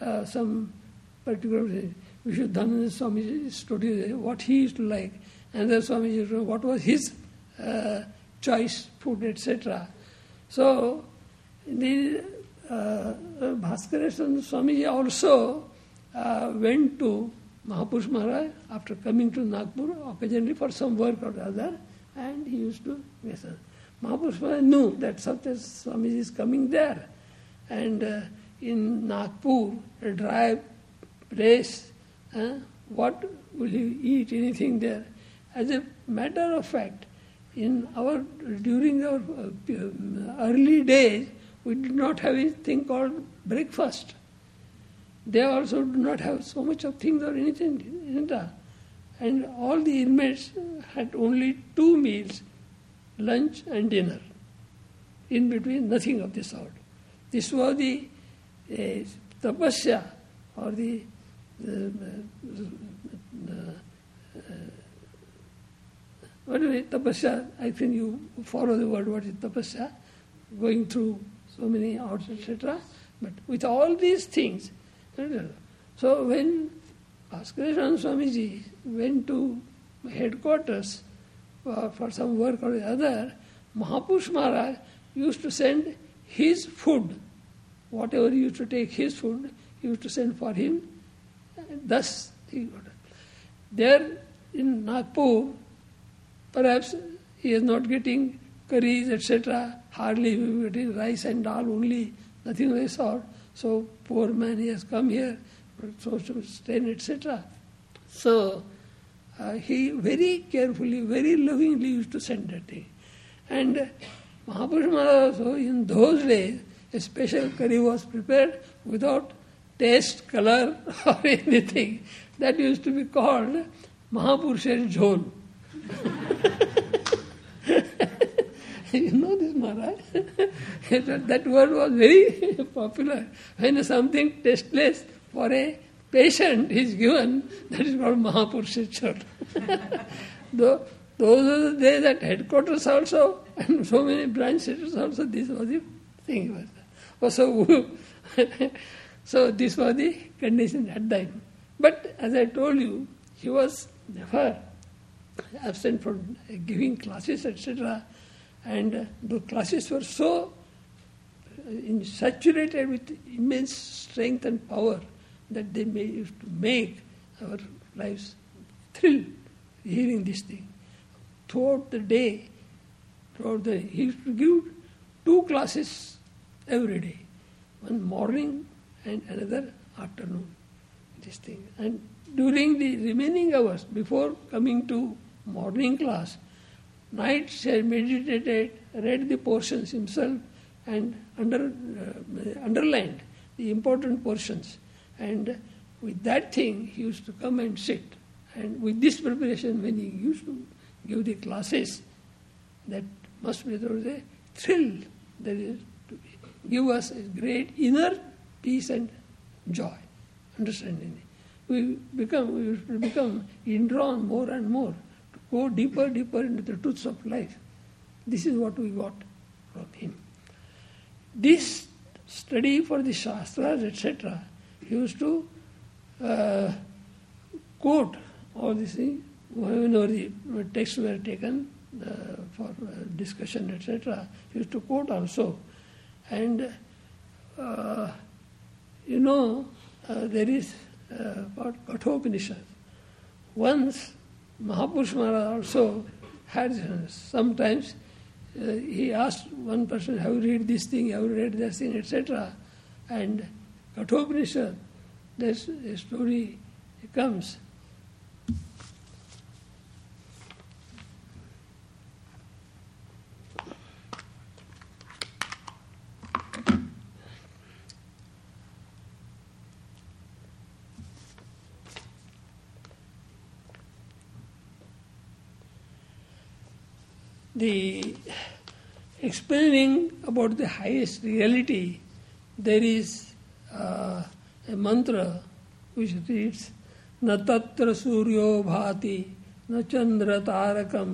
B: uh, some particular Vishuddhananda Swamiji's story, what he used to like, and the Swamiji, what was his uh, choice, food, etc. So, the uh, Bhaskareswaran Swamiji also uh, went to Mahapurush Maharaj after coming to Nagpur, occasionally for some work or other, and he used to listen. Mahapurush Maharaj knew that Satya Swamiji is coming there. And uh, in Nagpur, a dry place, uh, what will he eat, anything there? As a matter of fact, in our during our uh, early days, we did not have anything called breakfast. They also do not have so much of things or anything. And all the inmates had only two meals lunch and dinner. In between, nothing of the sort. This was the uh, tapasya or the, the, the uh, what is? Tapasya, I think you follow the word, what is tapasya? Going through so many hours, etc. But with all these things, so when Bhaskaran Swamiji went to headquarters, uh, for some work or the other, Mahapurush Maharaj used to send his food, whatever he used to take his food, he used to send for him. Thus, he got it. There in Nagpur, perhaps he is not getting curries, etc., hardly he is getting rice and dal only, nothing of the sort. so poor man, he has come here for social strain, etc. So uh, he very carefully, very lovingly used to send that thing. And Mahapurush Maharaj also, in those days, a special curry was prepared without taste, color, <laughs> or anything. That used to be called Mahapurusha's Jhol. <laughs> you know this, Maharaj? <laughs> that word was very <laughs> popular. When something tasteless for a patient is given, that is called Mahapurusha Though those are the days at headquarters also, and so many branch centers also, this was the thing. Oh, so, so this was the condition at that time. But as I told you, he was never absent from giving classes, etc. And the classes were so uh, saturated with immense strength and power that they made to make our lives thrill hearing this thing. Throughout the day, throughout the he used to give two classes every day, one morning and another afternoon. This thing. And during the remaining hours before coming to morning class, night he meditated, read the portions himself, and under, uh, underlined the important portions. And with that thing, he used to come and sit. And with this preparation, when he used to give the classes, that must be there was a thrill that is to give us a great inner peace and joy, understanding. We become, we become indrawn more and more go deeper, deeper into the truths of life. This is what we got from him. This study for the Shastras, etc., he used to uh, quote all these things whenever the texts were taken uh, for uh, discussion, etc. He used to quote also. And uh, you know, uh, there is uh, what Kathopanishad. Once Mahapurush Maharaj also had sometimes uh, he asked one person, Have you read this thing? Have you read that thing, etc. And Kathopanishad, a story comes. the explaining about the highest reality, there is uh, a mantra which reads न तत्र सूर्यो भाति न चंद्र तारकम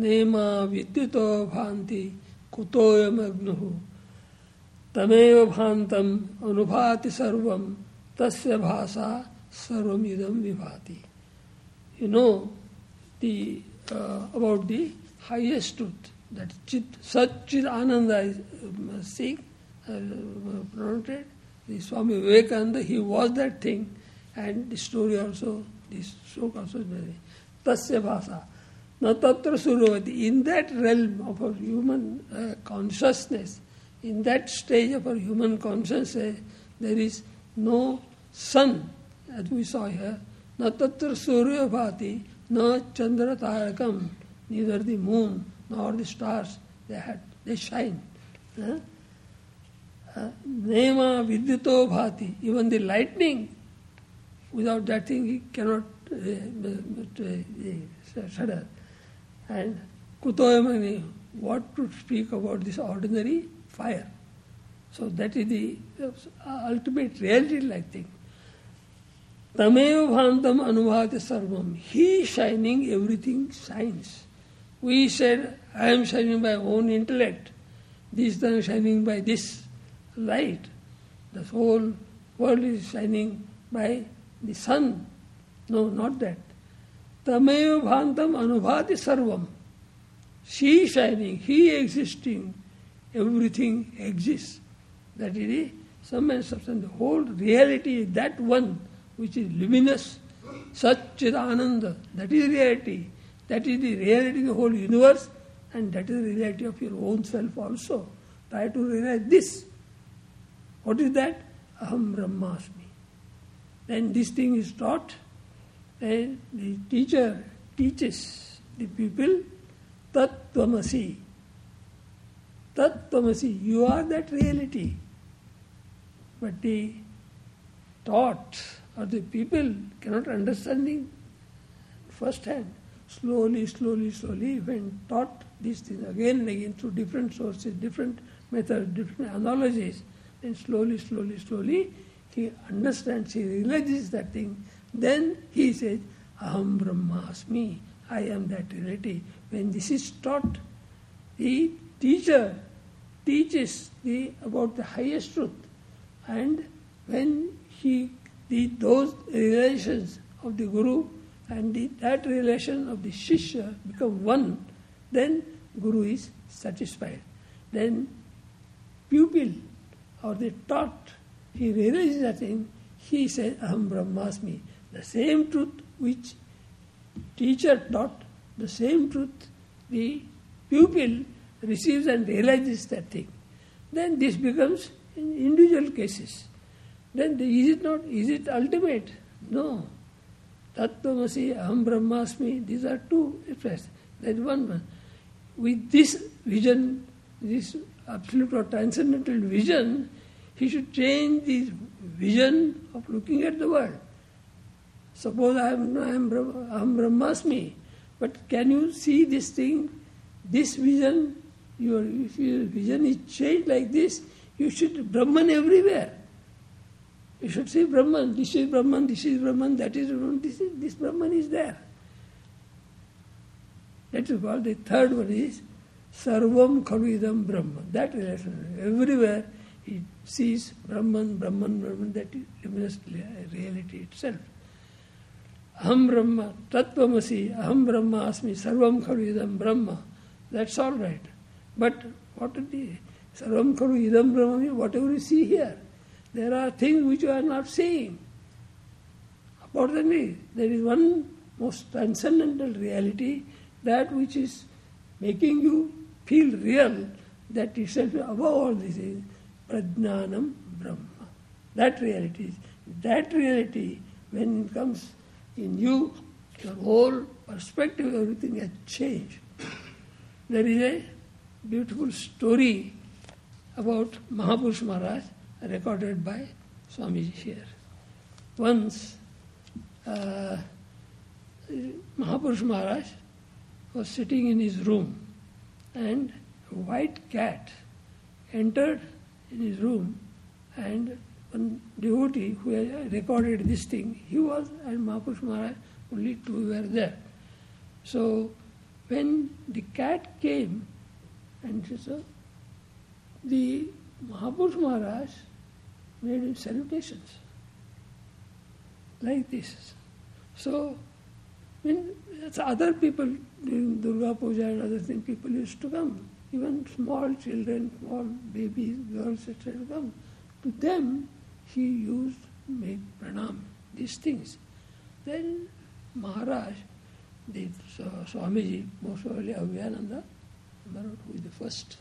B: नेमा विद्युतो भांति कुतोयमग्नु तमेव भांतम अनुभाति सर्वम तस्य भाषा सर्वमिदम विभाति you know the uh, about the highest truth that chit, Satchit Ananda is uh, saying, uh, pronounced the Swami Vivekananda, he was that thing, and the story also, this shok also is. Tasya Bhasa. Na tatra suravati. In that realm of our human uh, consciousness, in that stage of our human consciousness, there is no sun, as we saw here. Na tatra suryabhati, na chandra tarakam. Neither the moon nor the stars, they had, they shine. Nema vidyuto bhati. Even the lightning, without that thing he cannot uh, uh, shudder. And kutoyamani, what to speak about this ordinary fire. So that is the ultimate reality-like thing. Tamev bhantam anubhati sarvam. He shining, everything shines. We said, I am shining by own intellect. This is shining by this light. The whole world is shining by the sun. No, not that. Tamev bhantam anubhati sarvam. She shining, he existing, everything exists. That is the sum and substance. The whole reality is that one which is luminous, Satchidananda. That is reality. That is the reality of the whole universe, and that is the reality of your own self also. Try to realize this. What is that? Aham Brahmasmi. Then this thing is taught, then the teacher teaches the people Tat Tvamasi. Tat Tvamasi, you are that reality. But the taught or the people cannot understand it first hand. Slowly, slowly, slowly, when taught these things again and again through different sources, different methods, different analogies, then slowly, slowly, slowly, he understands, he realizes that thing. Then he says, Aham Brahmasmi, I am that reality. When this is taught, the teacher teaches the, about the highest truth. And when he, the, those relations of the Guru and the, that relation of the Shishya become one, then Guru is satisfied. Then pupil or the taught, he realizes that thing, he says, Aham Brahmasmi. The same truth which teacher taught, the same truth the pupil receives and realizes that thing. Then this becomes in individual cases. Then the, is it not, is it ultimate? No. Tattvamasi, Aham Brahmasmi, these are two expressed. That one one. With this vision, this absolute or transcendental vision, he should change this vision of looking at the world. Suppose I am, I am, I am Brahmasmi, but can you see this thing, this vision? Your, if your vision is changed like this, you should Brahman everywhere. You should see Brahman, this is Brahman, this is Brahman, that is Brahman, this, is, this Brahman is there. That is called the third one is Sarvam Khalu Brahman. That relation. Everywhere he sees Brahman, Brahman, Brahman, that is luminous reality itself. Aham Brahma, Tattvamasi, Aham Brahma Asmi, Sarvam Khalu Idam Brahma. That's all right. But what the Sarvam Khalu Idam Brahma whatever you see here, there are things which you are not seeing. Accordingly, there is one most transcendental reality, that which is making you feel real, that itself above all this is Prajnanam Brahma. That reality. That reality, when it comes in you, your whole perspective, everything has changed. There is a beautiful story about Mahapurush Maharaj recorded by Swamiji here. Once, uh, Mahapurush Maharaj was sitting in his room and a white cat entered in his room and one devotee who had recorded this thing, he was and Mahapurush Maharaj, only two were there. So when the cat came and so the Mahapurush Maharaj made salutations like this. So when other people during Durga Puja and other things, people used to come. Even small children, small babies, girls, etc. come. To them, he used make pranam, these things. Then Maharaj, the Swamiji, most probably Abhayananda, remember who is the first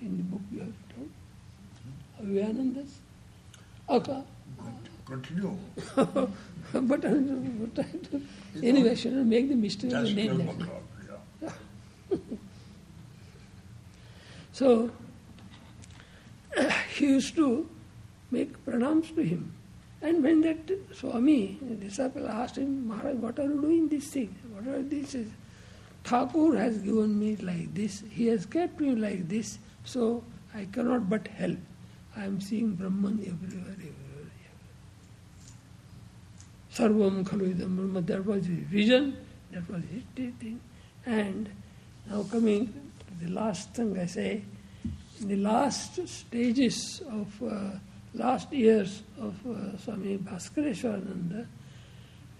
B: in the book you have told? Abhayananda's? Okay.
A: Continue. <laughs>
B: but, uh, but uh, anyway, I shouldn't make the mistake of the name.
A: Yeah. <laughs>
B: so, <coughs> he used to make pranams to him. And when that Swami, disciple asked him, Maharaj, what are you doing this thing? What are this? Thakur has given me like this, he has kept me like this, so I cannot but help. I am seeing Brahman everywhere, everywhere. Sarvam khalu idam Brahma, that was his vision, that was his thing. And now coming to the last thing I say, in the last stages of uh, last years of uh, Swami Bhaskareshwarananda,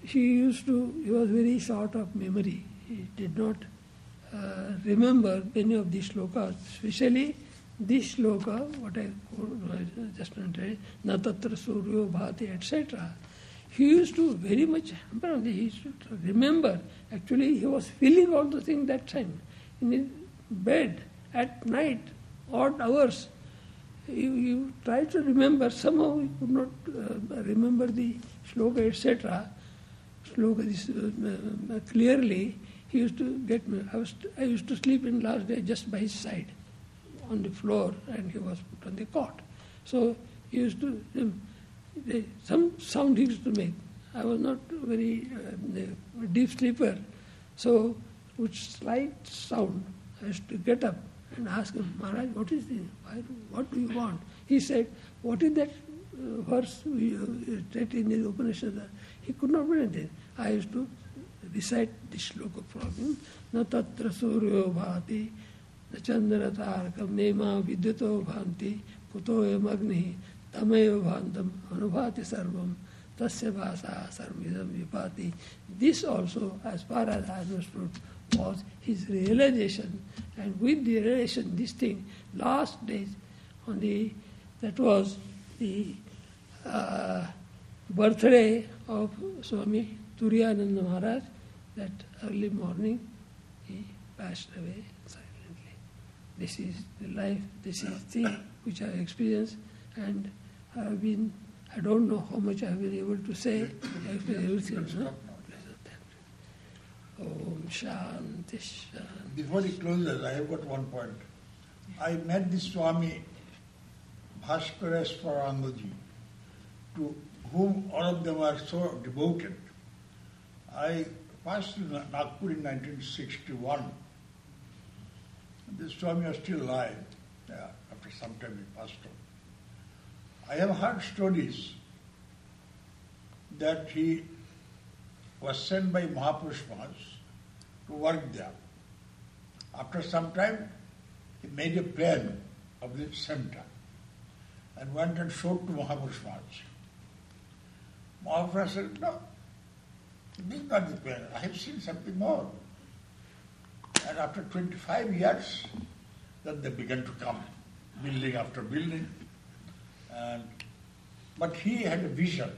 B: he used to, he was very short of memory. He did not uh, remember many of these slokas, especially this sloka, what I just mentioned, Natatra Suryo Bhati, etc. He used to very much hamper he used to remember. Actually, he was feeling all the things that time in his bed at night, odd hours. you, you try to remember, somehow you could not uh, remember the sloka, etc. Sloka this, uh, uh, clearly. He used to get me. I, was, I used to sleep in last day just by his side on the floor, and he was put on the cot. So he used to, um, some sound he used to make. I was not very uh, deep sleeper, so with slight sound, I used to get up and ask him, Maharaj, what is this? Why, what do you want? He said, what is that uh, verse we uh, read in the Upanishad? He could not read it. I used to recite this shloka from him. Na tatra suryo bhati, na chandra tarakam, nema vidyuto bhanti, kuto magni, tamayo bhantam, anubhati sarvam, tasya vasa sarvidam vipati. This also, as far as I understood, was his realization. And with the realization, this thing, last days, on the, that was the uh, birthday of Swami Turiyananda Maharaj, that early morning he passed away silently. This is the life, this is the thing which I experienced, and I have been, I don't know how much I have been able to say. Been no? Om Shanti Shanti.
A: Before he closes, I have got one point. I met this Swami Bhaskareswarandaji, to whom all of them are so devoted. I passed through Nagpur in 1961. This Swami was still alive. Yeah, after some time he passed on. I have heard stories that he was sent by Mahapurush to work there. After some time, he made a plan of the center and went and showed to Mahapurush Maharaj. Said, no, this is not the plan. I have seen something more. And after 25 years, then they began to come, building after building. And, but he had a vision.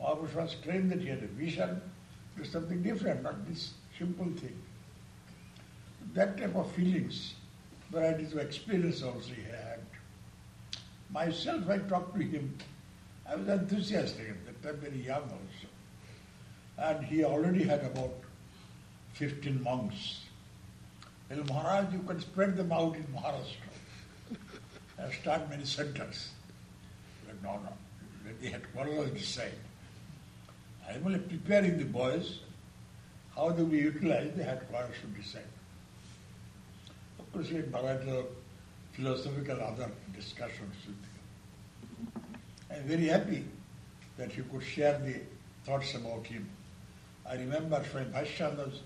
A: Mahapurush was claimed that he had a vision to something different, not this simple thing. That type of feelings, varieties of experience also he had. Myself, I talked to him. I was enthusiastic at that time, very young also. And he already had about 15 monks. Well, Maharaj, you can spread them out in Maharashtra and start many centers. But no, no. Let the headquarters decide. I am only preparing the boys how do we utilize the headquarters to decide. Of course, we had bilateral philosophical other discussions with him. I'm very happy that you could share the thoughts about him. I remember Swami Bhashan was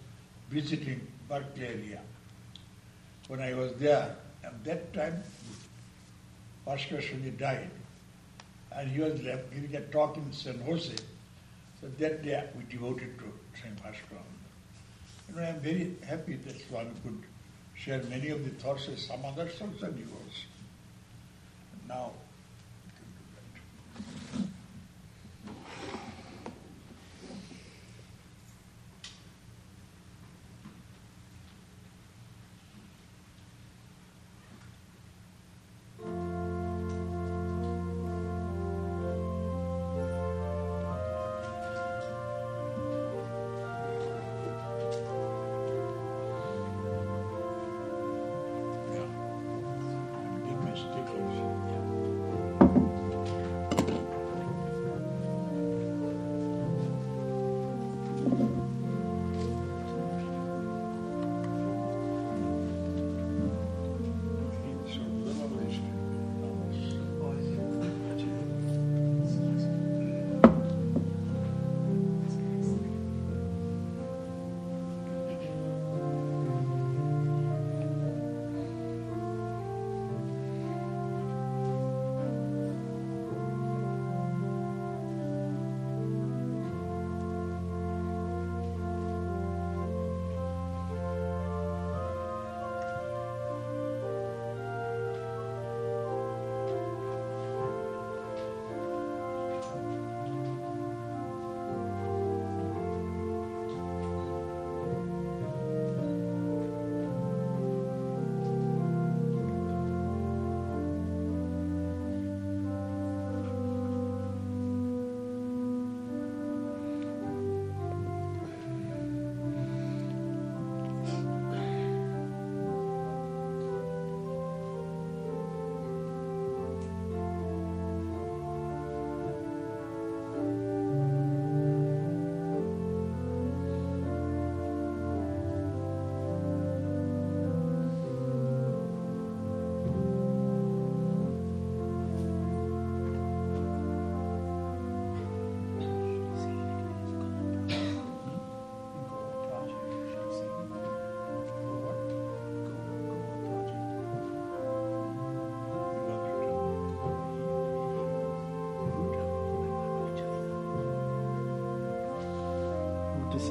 A: visiting Berkeley area. When I was there, at that time, Bhaskar Swami died, and he was left giving a talk in San Jose. So that day we devoted to Swami Bhaskar. You know, I'm very happy that Swami could share many of the thoughts of some others also yours. Now, yeah. Big mistake also.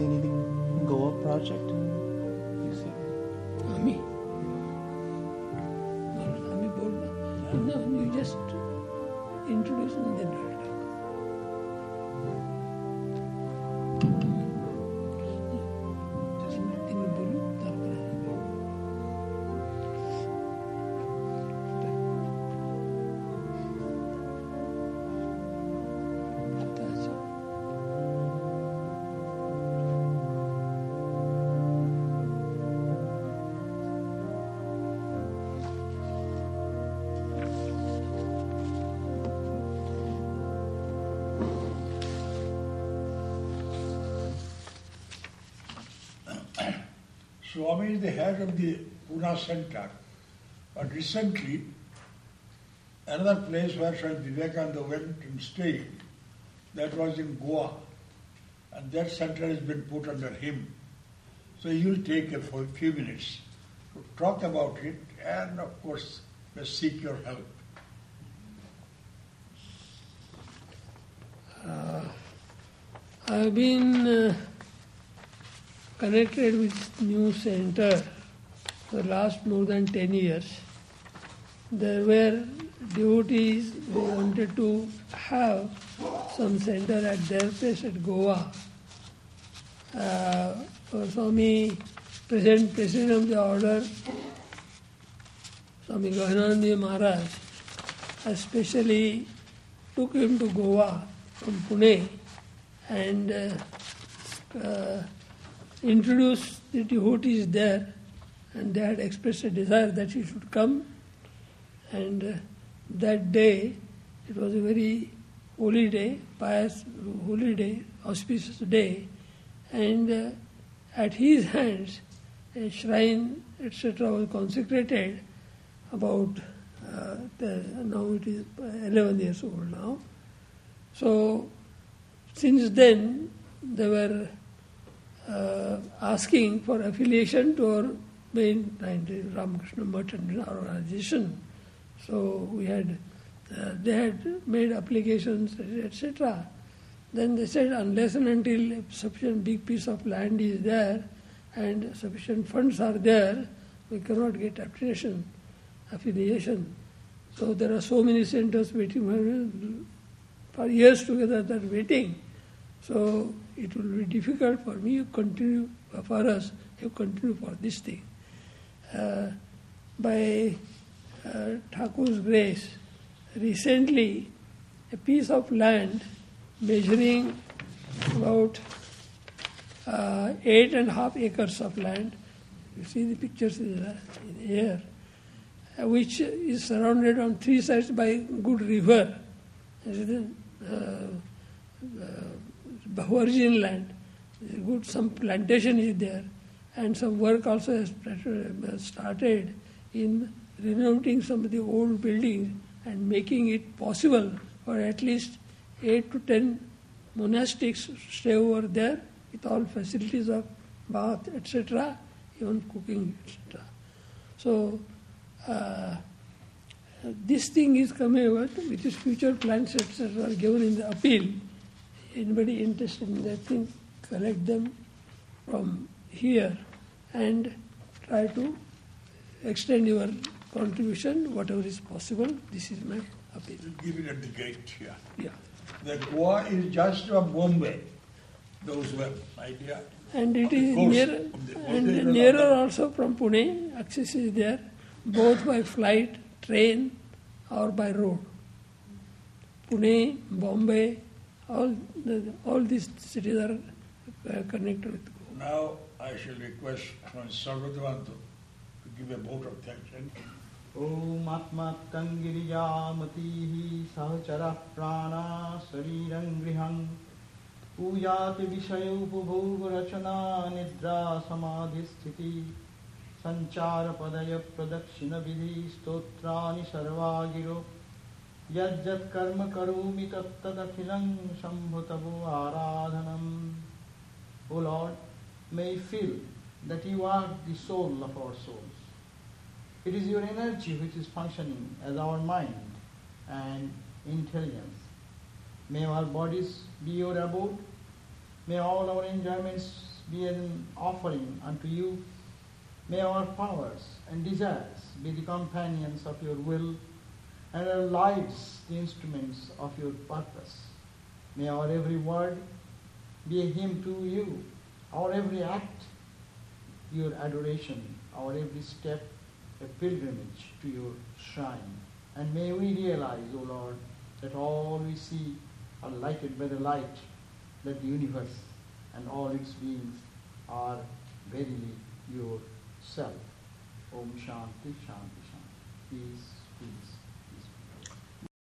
C: see anything go up project? You see?
B: Ami. Ami, you just introduce me then.
A: Swami is the head of the Pune Center. But recently, another place where Swami Vivekananda went and stayed, that was in Goa. And that center has been put under him. So he will take a few minutes to talk about it and, of course, seek your help.
B: I've been uh, connected with new center for last more than 10 years. There were devotees who wanted to have some center at their place at Goa. Uh, Swami, present president of the order, Swami Gahanananda Maharaj, especially took him to Goa from Pune and uh, uh, introduced the devotees there, and they had expressed a desire that he should come. And uh, that day, it was a very holy day, pious holy day, auspicious day, and uh, at his hands, a shrine, etc., was consecrated. About uh, the, now it is 11 years old now. So since then, there were uh, asking for affiliation to our main Ramakrishna Mission organization. So we had, uh, they had made applications, etc. Then they said, unless and until a sufficient big piece of land is there and sufficient funds are there, we cannot get affiliation. affiliation. So there are so many centers waiting for, years together that waiting. So it will be difficult for me to continue, for us, to continue for this thing. Uh, by uh, Thakur's grace, recently a piece of land measuring about uh, eight and a half acres of land, you see the pictures in, the, in here, uh, which is surrounded on three sides by good river. Uh, virgin land. Good, some plantation is there, and some work also has started in renovating some of the old buildings and making it possible for at least eight to ten monastics stay over there with all facilities of bath, etc., even cooking, etc. So, uh, this thing is coming about, which is future plans, etc., are given in the appeal. Anybody interested in that thing, collect them from here and try to extend your contribution, whatever is possible. This is my appeal.
A: Give it at the gate here.
B: Yeah.
A: The Goa is just from Bombay. Those were idea.
B: And it is
A: Of
B: is
A: course,
B: near, and nearer also from Pune. Access is there, both by flight, train, or by road. Pune, Bombay, all the, all these cities are uh, connected with Goa.
A: Now I shall request from Sarvadvantu to give a vote of thanks. And
C: ॐमात्मात्तं गिरिजामतीः सहचरः प्राणा शरीरं गृहं पूयाति विषयोपभोगरचना निद्रा समाधिस्थितिः सञ्चारपदयप्रदक्षिणविधि स्तोत्राणि सर्वा गिरो यज्जत्कर्म करोमि तत्तदखिलं शम्भुतवो आराधनम् O Lord, may feel that you are the soul of our souls. It is your energy which is functioning as our mind and intelligence. May our bodies be your abode, May all our enjoyments be an offering unto you. May our powers and desires be the companions of your will, and our lives the instruments of your purpose. May our every word be a hymn to you, our every act your adoration, our every step a pilgrimage to your shrine. And may we realize, O Lord, that all we see are lighted by the light, that the universe and all its beings are verily yourself. Om Shanti, Shanti, Shanti. Peace.